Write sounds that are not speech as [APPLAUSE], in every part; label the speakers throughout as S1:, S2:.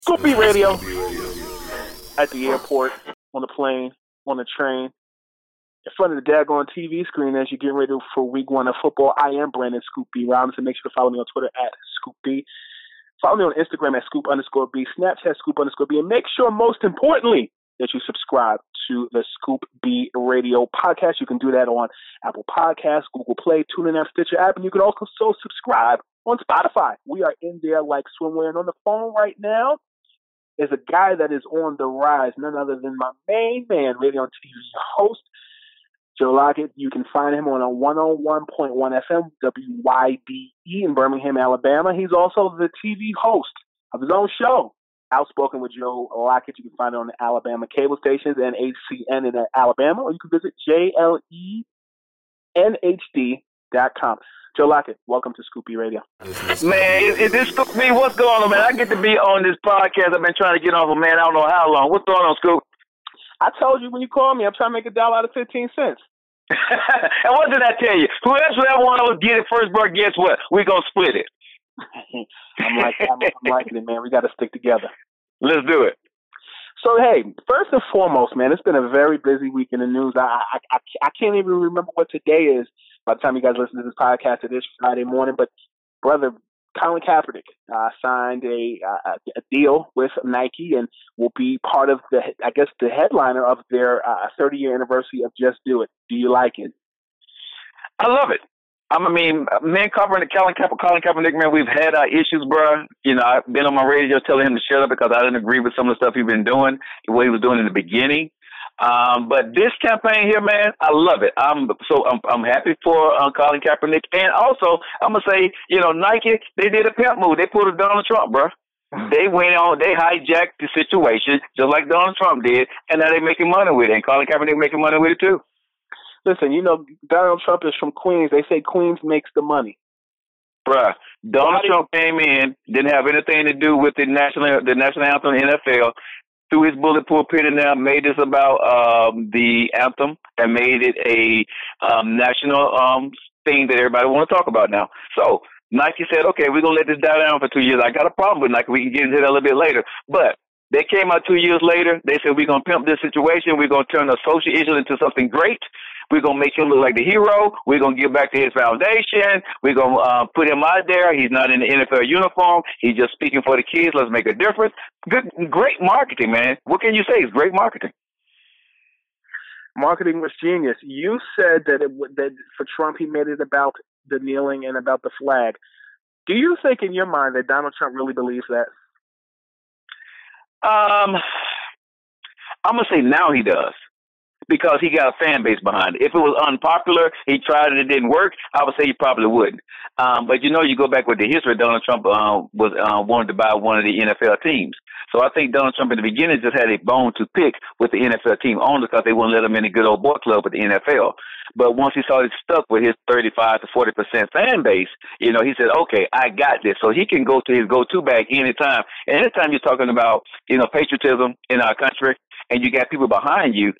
S1: Scoop B Radio at the airport, on the plane, on the train, in front of the daggone TV screen as you're getting ready for week one of football. I am Brandon Scoop B Robinson. Make sure to follow me on Twitter at Scoop B. Follow me on Instagram at Scoop underscore B, Snapchat Scoop underscore B, and make sure, most importantly, that you subscribe to the Scoop B Radio podcast. You can do that on Apple Podcasts, Google Play, TuneIn Stitcher app, and you can also so subscribe on Spotify. We are in there like swimwear. And on the phone right now is a guy that is on the rise, none other than my main man, radio and TV host, Joe Lockett. You can find him on a 101.1 FM, WYDE in Birmingham, Alabama. He's also the TV host of his own show, Outspoken with Joe Lockett. You can find it on the Alabama cable stations and HCN in Alabama, or you can visit JLENHD.com. Joe Lockett, welcome to Scoop B Radio.
S2: Man, is, is this Scoop me? What's going on, man? I get to be on this podcast. I've been trying to get on for man, I don't know how long. What's going on, Scoop?
S1: I told you when you called me, I'm trying to make a dollar out of 15 cents. [LAUGHS]
S2: and what did I tell you? Whoever one of us get it first, bro, guess what? We're going to split it. [LAUGHS]
S1: I'm like, I'm, I'm liking it, man. We got to stick together.
S2: Let's do it.
S1: So hey, first and foremost, man, it's been a very busy week in the news. I I I, I can't even remember what today is. By the time you guys listen to this podcast, it is Friday morning. But brother, Colin Kaepernick uh, signed a, uh, a deal with Nike and will be part of the, I guess, the headliner of their uh, 30 year anniversary of Just Do It. Do you like it?
S2: I love it. I mean, me and Kaepernick, Colin Kaepernick, Colin Kaepernick, man, we've had our issues, bro. You know, I've been on my radio telling him to shut up because I didn't agree with some of the stuff he's been doing, what he was doing in the beginning. Um, but this campaign here, man, I love it. I'm so I'm I'm happy for uh, Colin Kaepernick, and also I'm gonna say, you know, Nike they did a pimp move. They pulled a Donald Trump, bro. [LAUGHS] They went on, they hijacked the situation just like Donald Trump did, and now they're making money with it. And Colin Kaepernick making money with it too.
S1: Listen, you know, Donald Trump is from Queens. They say Queens makes the money.
S2: Bruh, Donald Trump came in, didn't have anything to do with the national the national anthem NFL threw his bulletproof pen in there, made this about um, the anthem, and made it a um, national um, thing that everybody want to talk about now. So Nike said, okay, we're gonna let this die down for two years. I got a problem with Nike. We can get into that a little bit later, but. They came out two years later. They said, we're going to pimp this situation. We're going to turn a social issue into something great. We're going to make him look like the hero. We're going to give back to his foundation. We're going to uh, put him out there. He's not in the NFL uniform. He's just speaking for the kids. Let's make a difference. Good, great marketing, man. What can you say? It's great marketing.
S1: Marketing was genius. You said that it that for Trump he made it about the kneeling and about the flag. Do you think in your mind that Donald Trump really believes that?
S2: Um, I'm gonna say now he does because he got a fan base behind it. If it was unpopular, he tried it, it didn't work. I would say he probably wouldn't. Um, but you know, you go back with the history. Donald Trump uh, was uh, wanted to buy one of the NFL teams, So I think Donald Trump in the beginning just had a bone to pick with the NFL team only because they wouldn't let him in the good old boy club with the NFL. But once he saw started stuck with his 35 to 40 percent fan base, you know, he said, "Okay, I got this." So he can go to his go-to bag anytime. And anytime you're talking about, you know, patriotism in our country, and you got people behind you,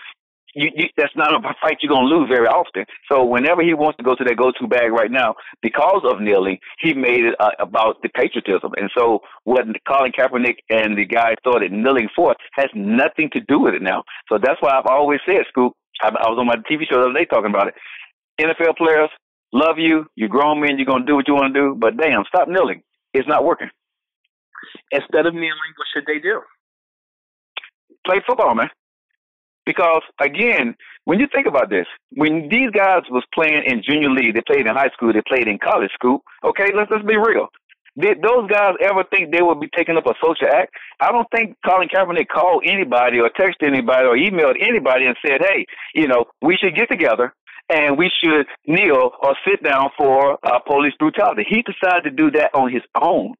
S2: you, you, that's not a fight you're going to lose very often. So whenever he wants to go to that go-to bag right now, because of kneeling, he made it uh, about the patriotism. And so what Colin Kaepernick and the guy started kneeling for has nothing to do with it now. So that's why I've always said, Scoop, I, I was on my TV show the other day talking about it. NFL players love you. You're grown men. You're going to do what you want to do. But damn, stop kneeling. It's not working.
S1: Instead of kneeling, what should they do?
S2: Play football, man. Because again, when you think about this, when these guys was playing in junior league, they played in high school, they played in college school. Okay, let's let's be real. Did those guys ever think they would be taking up a social act? I don't think Colin Kaepernick called anybody or texted anybody or emailed anybody and said, "Hey, you know, we should get together and we should kneel or sit down for uh, police brutality." He decided to do that on his own.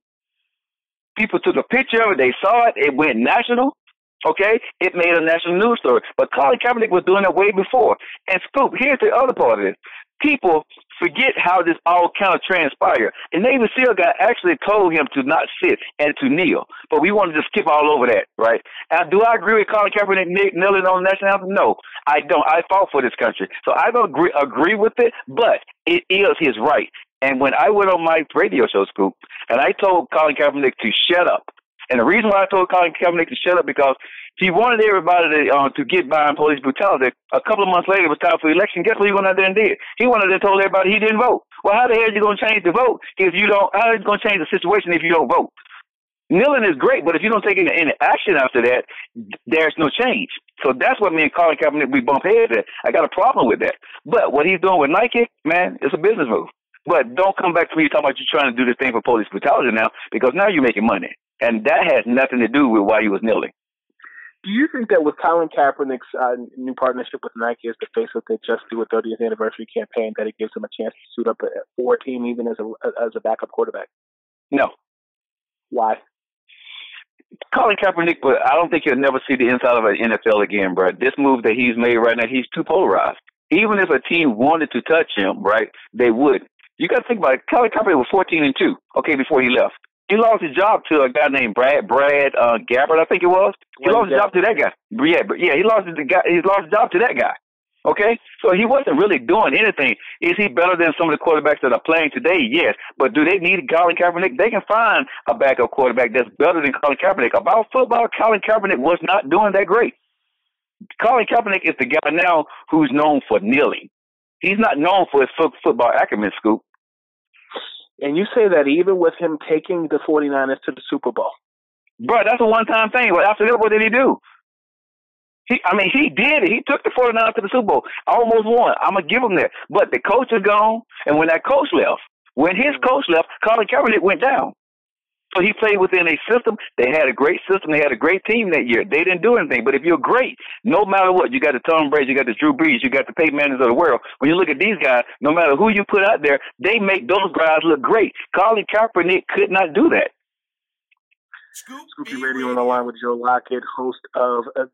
S2: People took a picture of it. They saw it. It went national. Okay, it made a national news story. But Colin Kaepernick was doing it way before. And Scoop, here's the other part of it. People forget how this all kind of transpired. The Navy SEAL guy actually told him to not sit and to kneel. But we wanted to skip all over that, right? And do I agree with Colin Kaepernick kneeling on the national anthem? No, I don't. I fought for this country. So I don't agree, agree with it, but it is his right. And when I went on my radio show, Scoop, and I told Colin Kaepernick to shut up, and the reason why I told Colin Kaepernick to shut up because he wanted everybody to uh, to get behind police brutality. A couple of months later, it was time for election. Guess what he went out there and did? He went out there and told everybody he didn't vote. Well, how the hell are you going to change the vote if you don't? How are you going to change the situation if you don't vote? Kneeling is great, but if you don't take any, any action after that, there's no change. So that's what me and Colin Kaepernick we bump heads at. I got a problem with that. But what he's doing with Nike, man, it's a business move. But don't come back to me talking about you trying to do this thing for police brutality now, because now you're making money. And that has nothing to do with why he was kneeling.
S1: Do you think that with Colin Kaepernick's uh, new partnership with Nike as the face of the Just Do It 30th anniversary campaign, that it gives him a chance to suit up for a team even as a as a backup quarterback?
S2: No.
S1: Why?
S2: Colin Kaepernick, but I don't think he'll never see the inside of an NFL again, bro. This move that he's made right now, he's too polarized. Even if a team wanted to touch him, right, they would. You got to think about it. Colin Kaepernick was 14 and two, okay, before he left. He lost his job to a guy named Brad Brad uh, Gabbert, I think it was. He lost his job to that guy. Yeah, yeah, he lost his guy. He lost his job to that guy. Okay, so he wasn't really doing anything. Is he better than some of the quarterbacks that are playing today? Yes, but do they need Colin Kaepernick? They can find a backup quarterback that's better than Colin Kaepernick. About football, Colin Kaepernick was not doing that great. Colin Kaepernick is the guy now who's known for kneeling. He's not known for his football acumen, Scoop.
S1: And you say that even with him taking the 49ers to the Super Bowl.
S2: Bro, that's a one time thing. But after that, what did he do? He, I mean, he did it. He took the 49ers to the Super Bowl. Almost won. I'm going to give him that. But the coach is gone. And when that coach left, when his coach left, Colin Kaepernick went down. So he played within a system. They had a great system. They had a great team that year. They didn't do anything. But if you're great, no matter what, you got the Tom Brady, you got the Drew Brees, you got the Peyton Mannings of the world. When you look at these guys, no matter who you put out there, they make those guys look great. Colin Kaepernick could not do that.
S1: Scoop Scoopy Radio on the line with Joe Lockett, host of a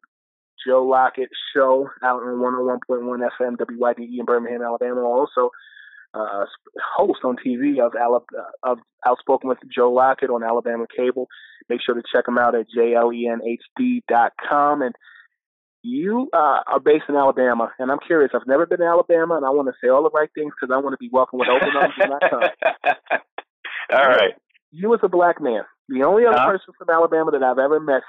S1: Joe Lockett Show out on 101.1 FM WYDE in Birmingham, Alabama. Also, uh, host on TV of, of Outspoken with Joe Lockett on Alabama Cable. Make sure to check him out at jlenhd.com. And you uh, are based in Alabama, and I'm curious. I've never been to Alabama, and I want to say all the right things because I want to be welcome with open arms in my [LAUGHS] tongue.
S2: All right.
S1: You as a black man, the only other
S2: huh?
S1: person from Alabama that I've ever met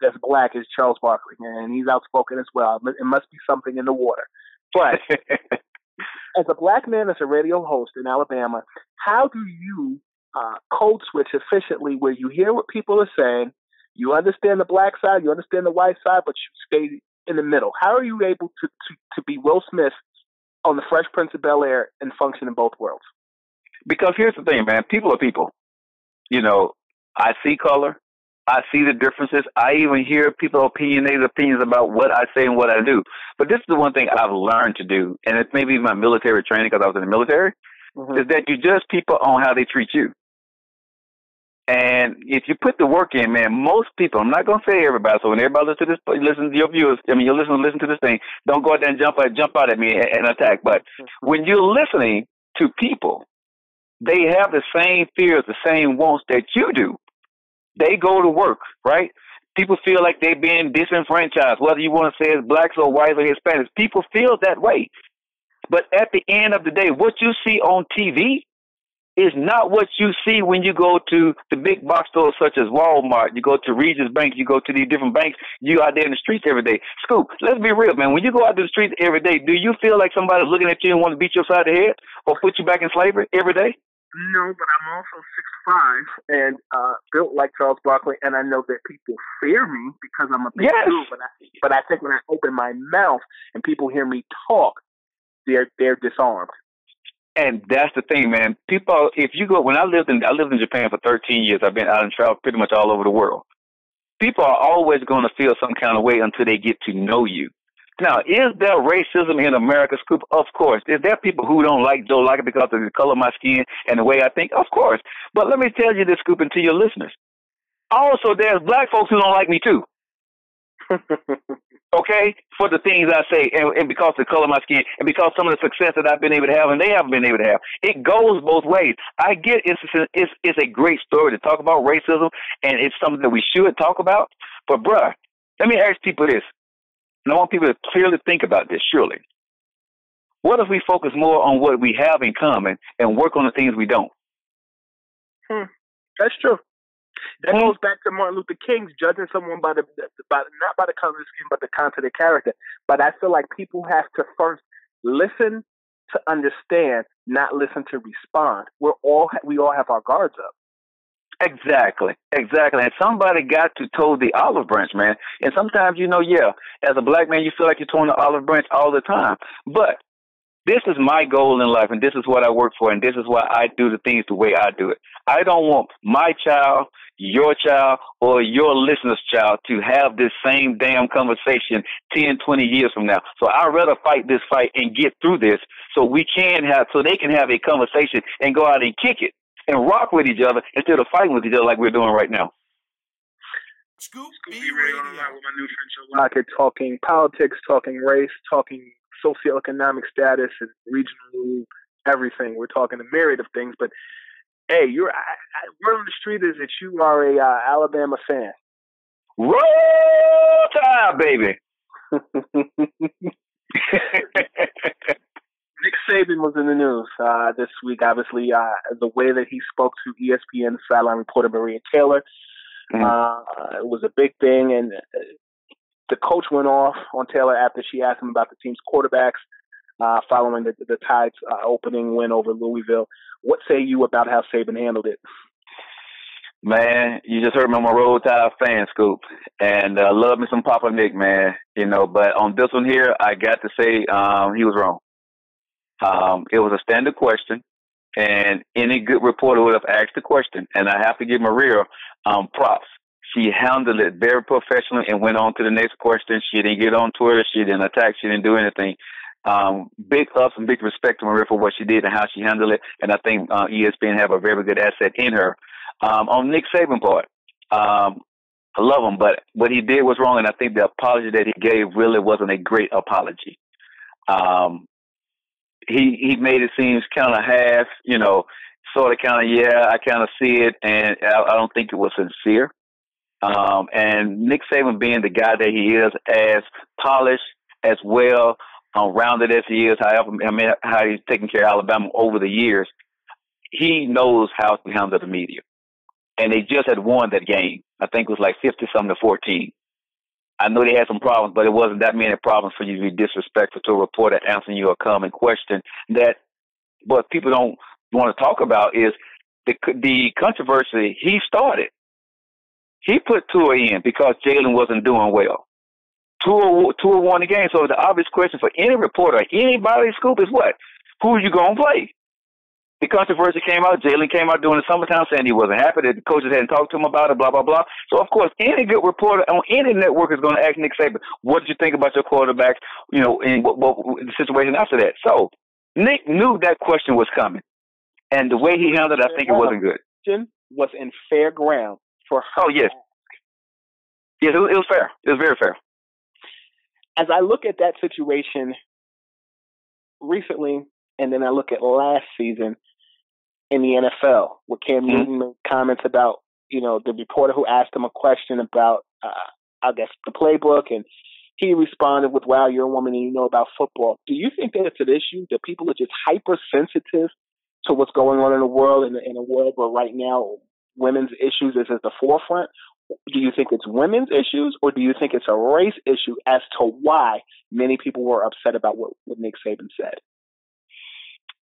S1: that's black is Charles Barkley, and he's outspoken as well. It must be something in the water. But [LAUGHS] as a black man, as a radio host in Alabama, how do you uh, code switch efficiently where you hear what people are saying, you understand the black side, you understand the white side, but you stay in the middle? How are you able to, to, to be Will Smith on the Fresh Prince of Bel Air and function in both worlds?
S2: Because here's the thing, man. People are people. You know, I see color. I see the differences. I even hear people opinionated opinions about what I say and what I do. But this is the one thing I've learned to do, and it's maybe my military training because I was in the military, mm-hmm. is that you judge people on how they treat you. And if you put the work in, man, most people, I'm not going to say everybody, so when everybody listen to this, listen to your viewers, I mean, you listen, listen to this thing, don't go out there and jump out, jump out at me and, and attack. But when you're listening to people, they have the same fears, the same wants that you do. They go to work, right? People feel like they're being disenfranchised, whether you want to say it's blacks or whites or Hispanics. People feel that way. But at the end of the day, what you see on TV is not what you see when you go to the big box stores such as Walmart, you go to Regions Bank, you go to these different banks, you out there in the streets every day. Scoop, let's be real, man. When you go out to the streets every day, do you feel like somebody's looking at you and want to beat you upside the head or put you back in slavery every day?
S1: No, but I'm also six five and uh, built like Charles Barkley, and I know that people fear me because I'm a big
S2: yes.
S1: dude. But I, but I think when I open my mouth and people hear me talk, they're they're disarmed.
S2: And that's the thing, man. People, if you go, when I lived in, I lived in Japan for 13 years. I've been out and traveled pretty much all over the world. People are always going to feel some kind of way until they get to know you. Now, is there racism in America, Scoop? Of course. Is there people who don't like Joe like it because of the color of my skin and the way I think? Of course. But let me tell you this, Scoop, and to your listeners. Also, there's black folks who don't like me too. [LAUGHS] okay, for the things I say, and, and because of the color of my skin, and because some of the success that I've been able to have, and they haven't been able to have. It goes both ways. I get it's it's it's a great story to talk about racism, and it's something that we should talk about. But bruh, let me ask people this, and I want people to clearly think about this. Surely, what if we focus more on what we have in common and work on the things we don't?
S1: Hmm. That's true. That goes back to Martin Luther King's judging someone by the by not by the color of the skin, but the content of character. But I feel like people have to first listen to understand, not listen to respond. We're all we all have our guards up.
S2: Exactly, exactly. And somebody got to toe the olive branch, man. And sometimes, you know, yeah, as a black man, you feel like you're towing the olive branch all the time. But this is my goal in life, and this is what I work for, and this is why I do the things the way I do it. I don't want my child, your child, or your listener's child to have this same damn conversation 10, 20 years from now. So I'd rather fight this fight and get through this so we can have, so they can have a conversation and go out and kick it and rock with each other instead of fighting with each other like we're doing right now.
S1: Scoop B Radio. with my new friend Joe talking politics, talking race, talking socioeconomic status and regional everything. We're talking a myriad of things, but hey, you're I, I, word on the street is that you are a uh, Alabama fan.
S2: Roll Tide, baby. [LAUGHS] [LAUGHS]
S1: Nick Saban was in the news uh, this week. Obviously, uh, the way that he spoke to ESPN sideline reporter Maria Taylor mm-hmm. uh, was a big thing, and uh, the coach went off on Taylor after she asked him about the team's quarterbacks uh, following the, the Tide's uh, opening win over Louisville. What say you about how Saban handled it?
S2: Man, you just heard me on my Roll Tide fan scoop, and uh, love me some Papa Nick, man. You know, but on this one here, I got to say um, he was wrong. Um, it was a standard question, and any good reporter would have asked the question. And I have to give Maria um, props. She handled it very professionally and went on to the next question. She didn't get on Twitter. She didn't attack. She didn't do anything. Um, big ups and big respect to Maria for what she did and how she handled it. And I think uh, ESPN have a very good asset in her. Um, on Nick Saban part, um, I love him, but what he did was wrong, and I think the apology that he gave really wasn't a great apology. Um, he he made it seem kind of half, you know, sort of kind of yeah, I kind of see it, and I, I don't think it was sincere. Um, and Nick Saban being the guy that he is, as polished, as well um, rounded as he is, however, I mean, how he's taken care of Alabama over the years, he knows how to handle the media. And they just had won that game. I think it was like 50 something to 14. I know they had some problems, but it wasn't that many problems for you to be disrespectful to a reporter answering you a common question that what people don't want to talk about is the the controversy he started. He put Tua in because Jalen wasn't doing well. Tua, Tua won the game. So the obvious question for any reporter, anybody scoop is what? Who are you going to play? The controversy came out. Jalen came out during the summertime saying he wasn't happy that the coaches hadn't talked to him about it, blah, blah, blah. So, of course, any good reporter on any network is going to ask Nick Saban, what did you think about your quarterback, you know, and what, what the situation after that? So, Nick knew that question was coming. And the way he handled it, I think it wasn't good.
S1: was in fair ground for her.
S2: Oh yes, yes, it was, it was fair. It was very fair.
S1: As I look at that situation recently, and then I look at last season in the NFL, where Cam mm-hmm. Newton made comments about you know the reporter who asked him a question about uh, I guess the playbook and he responded with, "Wow, you're a woman and you know about football." Do you think that it's an issue that people are just hypersensitive to what's going on in the world, in, in a world where right now women's issues is at the forefront? Do you think it's women's issues, or do you think it's a race issue as to why many people were upset about what, what Nick Saban said?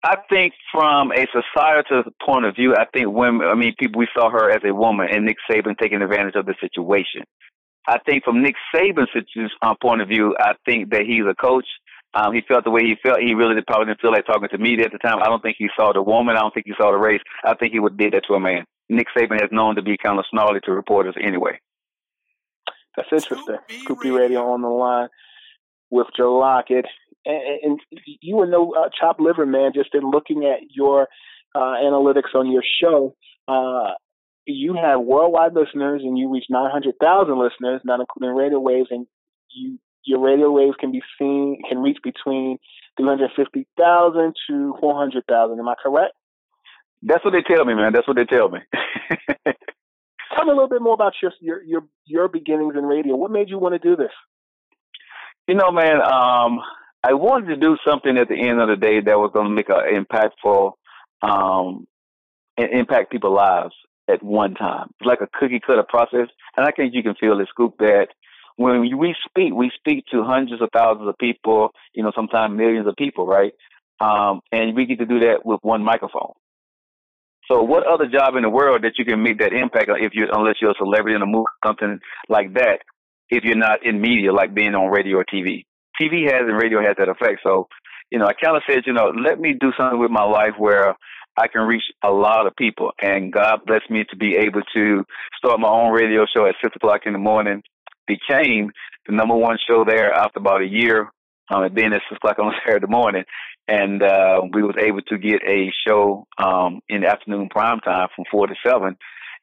S2: I think from a societal point of view, I think women, I mean, people, we saw her as a woman and Nick Saban taking advantage of the situation. I think from Nick Saban's uh, point of view, I think that he's a coach. Um, he felt the way he felt. He really probably didn't feel like talking to media at the time. I don't think he saw the woman. I don't think he saw the race. I think he would did that to a man. Nick Saban has known to be kind of snarly to reporters anyway.
S1: That's interesting. Scoop B Radio on the line with Joe Lockett. And, and you were no uh, chop liver man just in looking at your uh, analytics on your show. Uh, you have worldwide listeners and you reach 900,000 listeners, not including radio waves, and you your radio waves can be seen can reach between 350,000 to 400,000. Am I correct?
S2: That's what they tell me, man. That's what they tell me. [LAUGHS]
S1: tell me a little bit more about your your your, your beginnings in radio. What made you want to do this?
S2: You know, man, um, I wanted to do something at the end of the day that was going to make an impactful um, impact people's lives at one time. It's like a cookie cutter process. And I think you can feel the scoop that when we speak, we speak to hundreds of thousands of people, you know, sometimes millions of people, right? Um, and we get to do that with one microphone. So what other job in the world that you can make that impact if you unless you're a celebrity in a movie, something like that, if you're not in media like being on radio or TV. TV has and radio has that effect. So, you know, I kind of said, you know, let me do something with my life where I can reach a lot of people. And God blessed me to be able to start my own radio show at six o'clock in the morning. Became the number one show there after about a year, um, being at six o'clock on Saturday morning. And uh, we was able to get a show um, in the afternoon prime time from four to seven.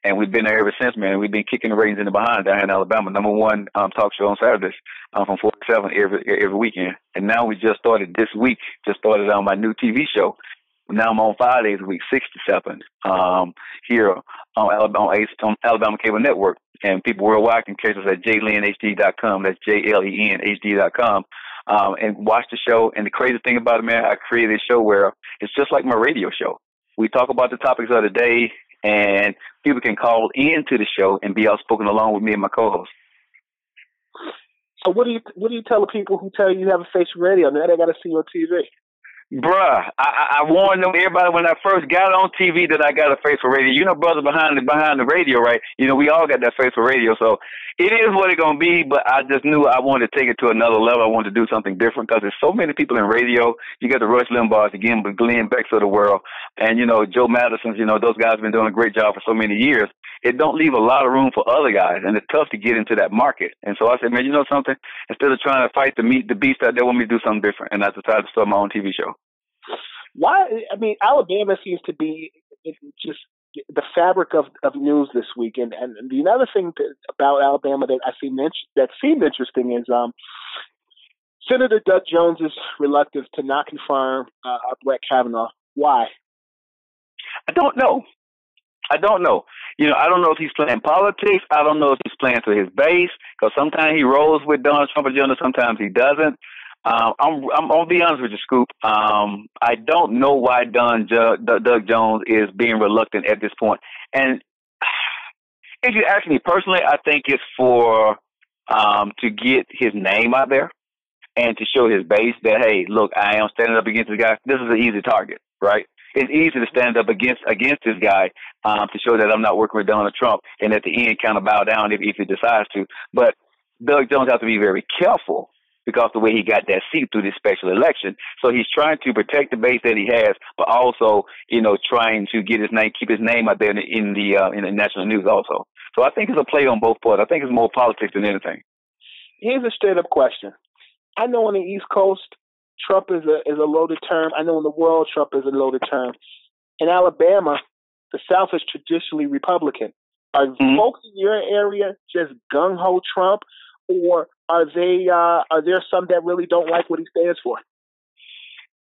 S2: And we've been there ever since, man. We've been kicking the ratings in the behind down in Alabama. Number one um, talk show on Saturdays um, from four to seven every every weekend. And now we just started this week. Just started on my new TV show now I'm on five days a week, six to seven, um, here on Alabama, on Alabama Cable Network. And people worldwide can catch us at jlenhd.com. That's J-L-E-N-H-D.com. Um, and watch the show. And the crazy thing about it, man, I created a show where it's just like my radio show. We talk about the topics of the day, and people can call into the show and be outspoken along with me and my co-host.
S1: So what do you what do you tell the people who tell you you have a face radio? Now they got to see you on TV.
S2: Bruh, I, I warned them everybody when I first got on TV that I got a face for radio. You know, brother behind the behind the radio, right? You know, we all got that face for radio, so it is what it's gonna be. But I just knew I wanted to take it to another level. I wanted to do something different because there's so many people in radio. You got the Rush Limbaughs again, but Glenn Beck's of the world, and you know Joe Madison's. You know those guys have been doing a great job for so many years. It don't leave a lot of room for other guys, and it's tough to get into that market. And so I said, man, you know something? Instead of trying to fight the meat, the beast out there, want me to do something different, and I decided to start my own TV show.
S1: Why? I mean, Alabama seems to be just the fabric of, of news this week. And, and the other thing that, about Alabama that I see that seemed interesting is um, Senator Doug Jones is reluctant to not confirm uh, Brett Kavanaugh. Why?
S2: I don't know. I don't know. You know, I don't know if he's playing politics. I don't know if he's playing to his base because sometimes he rolls with Donald Trump agenda, sometimes he doesn't. Um, I'm, I'm gonna be honest with you, Scoop. Um, I don't know why Don Doug Jones is being reluctant at this point. And [SIGHS] if you ask me personally, I think it's for um, to get his name out there and to show his base that hey, look, I am standing up against this guy. This is an easy target, right? It's easy to stand up against against this guy um, to show that I'm not working with Donald Trump, and at the end, kind of bow down if, if he decides to. But Doug Jones has to be very careful because the way he got that seat through this special election. So he's trying to protect the base that he has, but also, you know, trying to get his name, keep his name out there in the in the, uh, in the national news also. So I think it's a play on both parts. I think it's more politics than anything.
S1: Here's a straight up question. I know on the East Coast, Trump is a is a loaded term. I know in the world, Trump is a loaded term. In Alabama, the South is traditionally Republican. Are mm-hmm. folks in your area just gung ho Trump, or are they? Uh, are there some that really don't like what he stands for?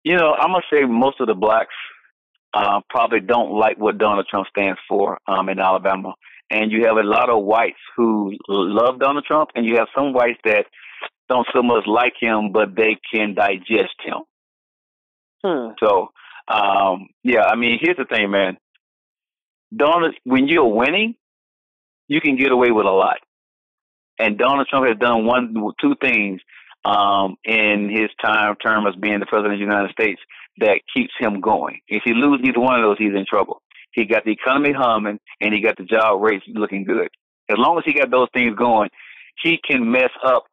S2: You know, I'm gonna say most of the blacks uh, probably don't like what Donald Trump stands for um, in Alabama, and you have a lot of whites who love Donald Trump, and you have some whites that don't so much like him, but they can digest him.
S1: Hmm.
S2: So, um, yeah, I mean, here's the thing, man. Donald, when you're winning, you can get away with a lot. And Donald Trump has done one, two things um, in his time term as being the president of the United States that keeps him going. If he loses either one of those, he's in trouble. He got the economy humming and he got the job rates looking good. As long as he got those things going, he can mess up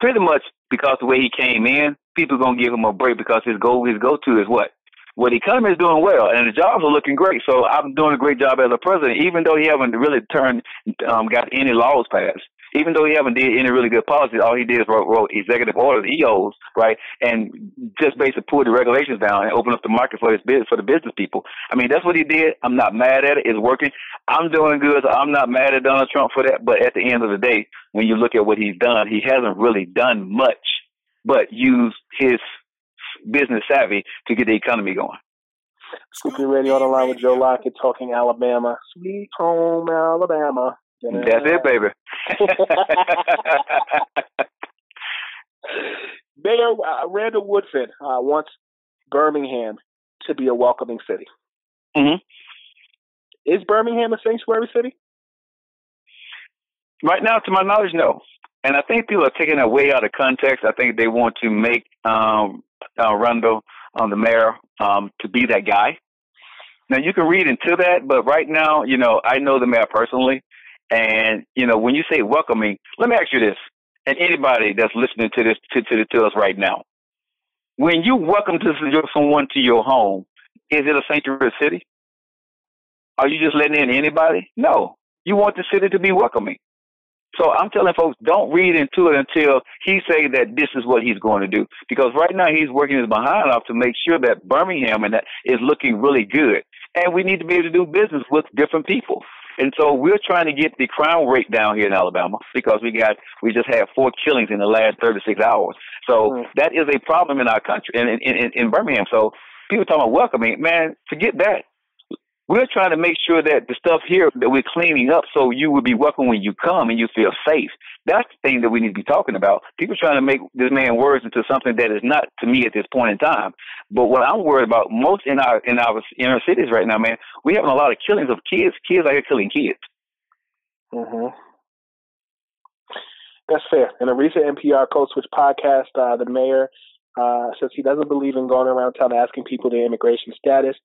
S2: pretty much because the way he came in. People are gonna give him a break because his goal, his go-to is what well, the economy is doing well, and the jobs are looking great. So I'm doing a great job as a president, even though he haven't really turned, um, got any laws passed. Even though he haven't did any really good policies, all he did is wrote, wrote executive orders, EOs, right, and just basically pulled the regulations down and opened up the market for his business for the business people. I mean, that's what he did. I'm not mad at it. It's working. I'm doing good. So I'm not mad at Donald Trump for that. But at the end of the day, when you look at what he's done, he hasn't really done much but use his business savvy to get the economy going.
S1: Scoop B Radio on the line with Joe Lockett talking Alabama. Sweet home Alabama.
S2: That's it, baby. [LAUGHS]
S1: Mayor uh, Randall Woodfin uh, wants Birmingham to be a welcoming city.
S2: Mm-hmm.
S1: Is Birmingham a sanctuary city?
S2: Right now, to my knowledge, no. And I think people are taking that way out of context. I think they want to make um, uh, Randall, um, the mayor, um, to be that guy. Now you can read into that, but right now, you know, I know the mayor personally, and you know, when you say welcoming, let me ask you this, and anybody that's listening to this to to, to us right now, when you welcome to someone to your home, is it a sanctuary city? Are you just letting in anybody? No, you want the city to be welcoming. So I'm telling folks, don't read into it until he say that this is what he's going to do. Because right now he's working his behind off to make sure that Birmingham and that is looking really good. And we need to be able to do business with different people. And so we're trying to get the crime rate down here in Alabama because we got we just had four killings in the last 36 hours. So mm. that is a problem in our country in, in, in, in Birmingham. So people talking about welcoming, man, forget that. We're trying to make sure that the stuff here that we're cleaning up so you will be welcome when you come and you feel safe. That's the thing that we need to be talking about. People trying to make this man words into something that is not to me at this point in time. But what I'm worried about most in our in our inner cities right now, man, we having a lot of killings of kids. Kids are here killing kids.
S1: Mm-hmm. That's fair. In a recent NPR Code Switch podcast, uh, the mayor uh, says he doesn't believe in going around town asking people their immigration status.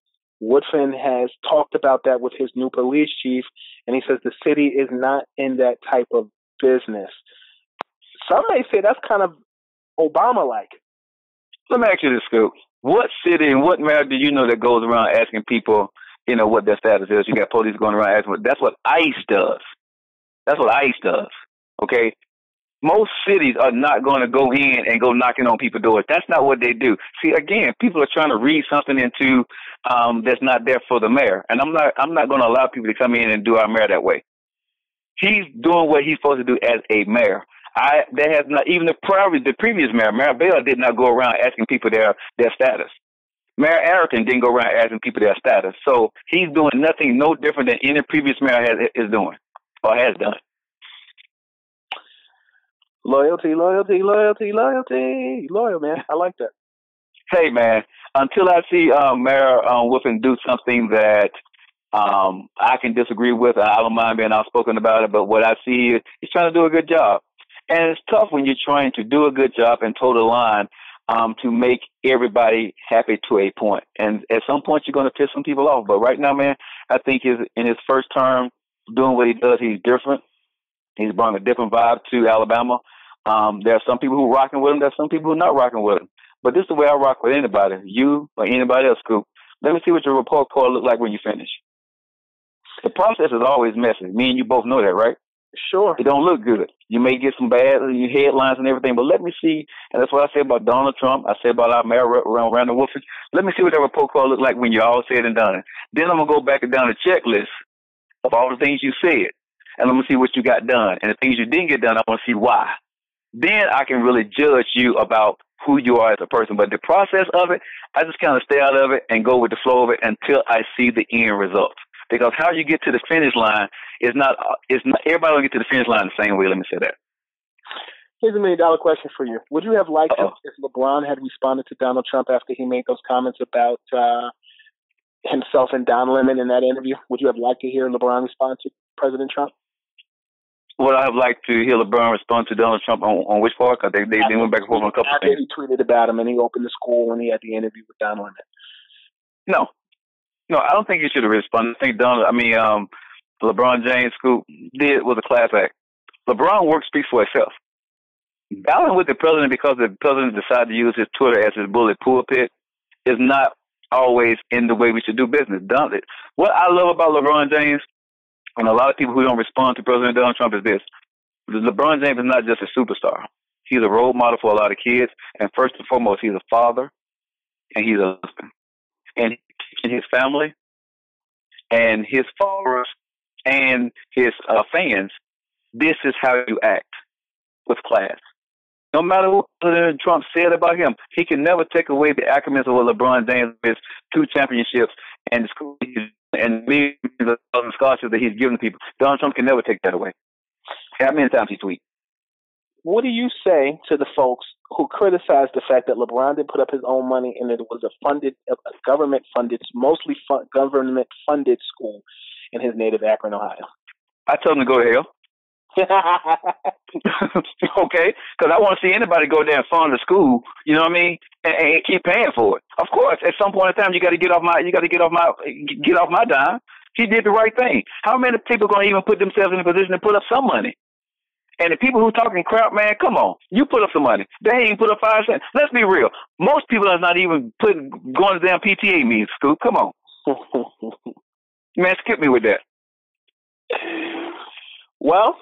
S1: Woodfin has talked about that with his new police chief, and he says the city is not in that type of business. Some may say that's kind of Obama like.
S2: Let me ask you this, Scoop. What city and what mayor do you know that goes around asking people, you know, what their status is? You got police going around asking. What that's what ICE does. That's what ICE does. Okay, most cities are not going to go in and go knocking on people's doors. That's not what they do. See, again, people are trying to read something into um, that's not there for the mayor, and I'm not. I'm not going to allow people to come in and do our mayor that way. He's doing what he's supposed to do as a mayor. I that has not even the prior the previous mayor, Mayor Bell, did not go around asking people their their status. Mayor Arrington didn't go around asking people their status. So he's doing nothing no different than any previous mayor has is doing or has done.
S1: Loyalty, loyalty, loyalty, loyalty. Loyal, man. I like that.
S2: Hey, man. Until I see um, Mayor um, Woodfin do something that um, I can disagree with, I don't mind being outspoken about it. But what I see is he's trying to do a good job. And it's tough when you're trying to do a good job and toe the line um, to make everybody happy to a point. And at some point, you're going to piss some people off. But right now, man, I think his in his first term, doing what he does, he's different. He's brought a different vibe to Alabama. Um, there are some people who are rocking with him. There are some people who are not rocking with him. But this is the way I rock with anybody, you or anybody else, Scoop. Let me see what your report card look like when you finish. The process is always messy. Me and you both know that, right?
S1: Sure.
S2: It don't look good. You may get some bad headlines and everything, but let me see. And that's what I said about Donald Trump. I said about our mayor around Randall Woodfin. Let me see what that report card look like when you're all said and done. Then I'm gonna go back and down the checklist of all the things you said, and I'm gonna see what you got done. And the things you didn't get done, I want to see why. Then I can really judge you about who you are as a person. But the process of it, I just kind of stay out of it and go with the flow of it until I see the end result. Because how you get to the finish line is not, is not everybody don't get to the finish line the same way. Let me say that.
S1: Here's a million dollar question for you. Would you have liked Uh-oh. if LeBron had responded to Donald Trump after he made those comments about uh, himself and Don Lemon in that interview? Would you have liked to hear LeBron respond to President Trump?
S2: Would I have liked to hear LeBron respond to Donald Trump on, on which part? Cause they, they, they went back and forth on a couple
S1: after
S2: things.
S1: he tweeted about him and he opened the school and he had the interview with Donald.
S2: No, no, I don't think he should have responded. I think Donald, I mean, um, LeBron James scoop did was a class act. LeBron work speaks for itself. Battling with the president because the president decided to use his Twitter as his bullet pulpit is not always in the way we should do business. Done it. What I love about LeBron James and a lot of people who don't respond to President Donald Trump is this. LeBron James is not just a superstar. He's a role model for a lot of kids. And first and foremost, he's a father and he's a husband. And his family and his followers and his uh, fans, this is how you act with class. No matter what President Trump said about him, he can never take away the accolades of what LeBron James is, two championships, and the school and millions of scholarships that he's given people. Donald Trump can never take that away. How many times he tweet?
S1: What do you say to the folks who criticized the fact that LeBron didn't put up his own money and it was a funded, a government funded, mostly fun, government funded school in his native Akron, Ohio?
S2: I tell him to go to hell. [LAUGHS] [LAUGHS] okay, because I want to see anybody go there and fund the school. You know what I mean? And, and keep paying for it. Of course, at some point in time, you got to get off my, you got to get off my, get off my dime. He did the right thing. How many people are going to even put themselves in a position to put up some money? And the people who are talking crap, man, come on. You put up some money. They ain't put up five cents. Let's be real. Most people are not even putting going to damn PTA meetings, Scoop. Come on. [LAUGHS] man, skip me with that.
S1: Well,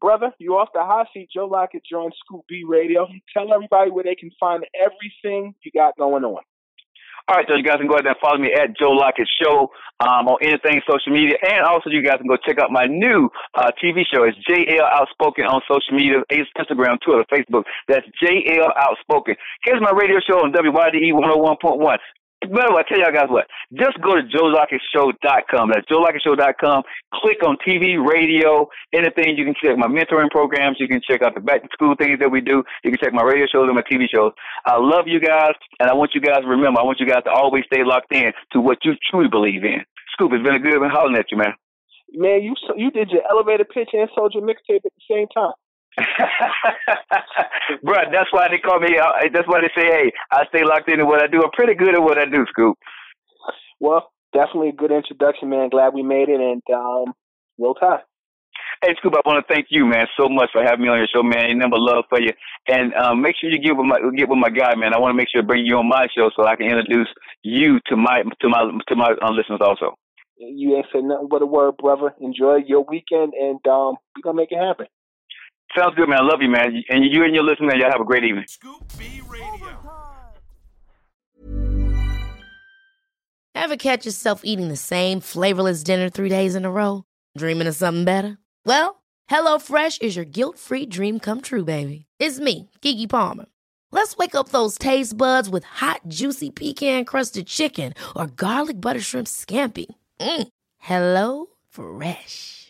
S1: brother, you off the hot seat. Joe Lockett joined Scoop B Radio. Tell everybody where they can find everything you got going on.
S2: All right, so you guys can go ahead and follow me at Joe Lockett Show um, on anything social media, and also you guys can go check out my new uh, TV show. It's JL Outspoken on social media, Instagram, Twitter, Facebook. That's JL Outspoken. Here's my radio show on WYDE 101.1. Better I tell y'all guys what. Just go to joelockettShow.com. That's joelockettShow.com. Click on TV, radio, anything. You can check my mentoring programs. You can check out the back to school things that we do. You can check my radio shows and my TV shows. I love you guys, and I want you guys to remember, I want you guys to always stay locked in to what you truly believe in. Scoop, it's been a good been hollering at you, man.
S1: Man, you you did your elevator pitch and sold your mixtape at the same time. [LAUGHS]
S2: Bro, that's why they call me. Uh, that's why they say, "Hey, I stay locked into what I do. I'm pretty good at what I do, Scoop."
S1: Well, definitely a good introduction, man. Glad we made it, and um, roll tide.
S2: Hey, Scoop, I want to thank you, man, so much for having me on your show, man. Number love for you, and um, make sure you get with my get with my guy, man. I want to make sure to bring you on my show so I can introduce you to my to my to my uh, listeners also.
S1: You ain't said nothing but a word, brother. Enjoy your weekend, and um, we're gonna make it happen.
S2: Sounds good, man. I love you, man. And you and your listeners, y'all have a great evening.
S3: Scoop B Radio.
S4: Ever catch yourself eating the same flavorless dinner three days in a row? Dreaming of something better? Well, HelloFresh is your guilt-free dream come true, baby. It's me, Keke Palmer. Let's wake up those taste buds with hot, juicy pecan-crusted chicken or garlic butter shrimp scampi. Mm. Hello Fresh.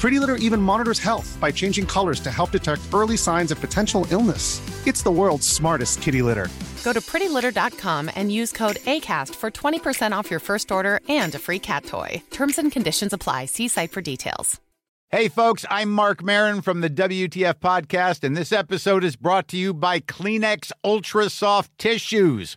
S5: Pretty Litter even monitors health by changing colors to help detect early signs of potential illness. It's the world's smartest kitty litter.
S6: Go to prettylitter.com and use code ACAST for 20% off your first order and a free cat toy. Terms and conditions apply. See site for details.
S3: Hey, folks, I'm Marc Maron from the WTF Podcast, and this episode is brought to you by Kleenex Ultra Soft Tissues,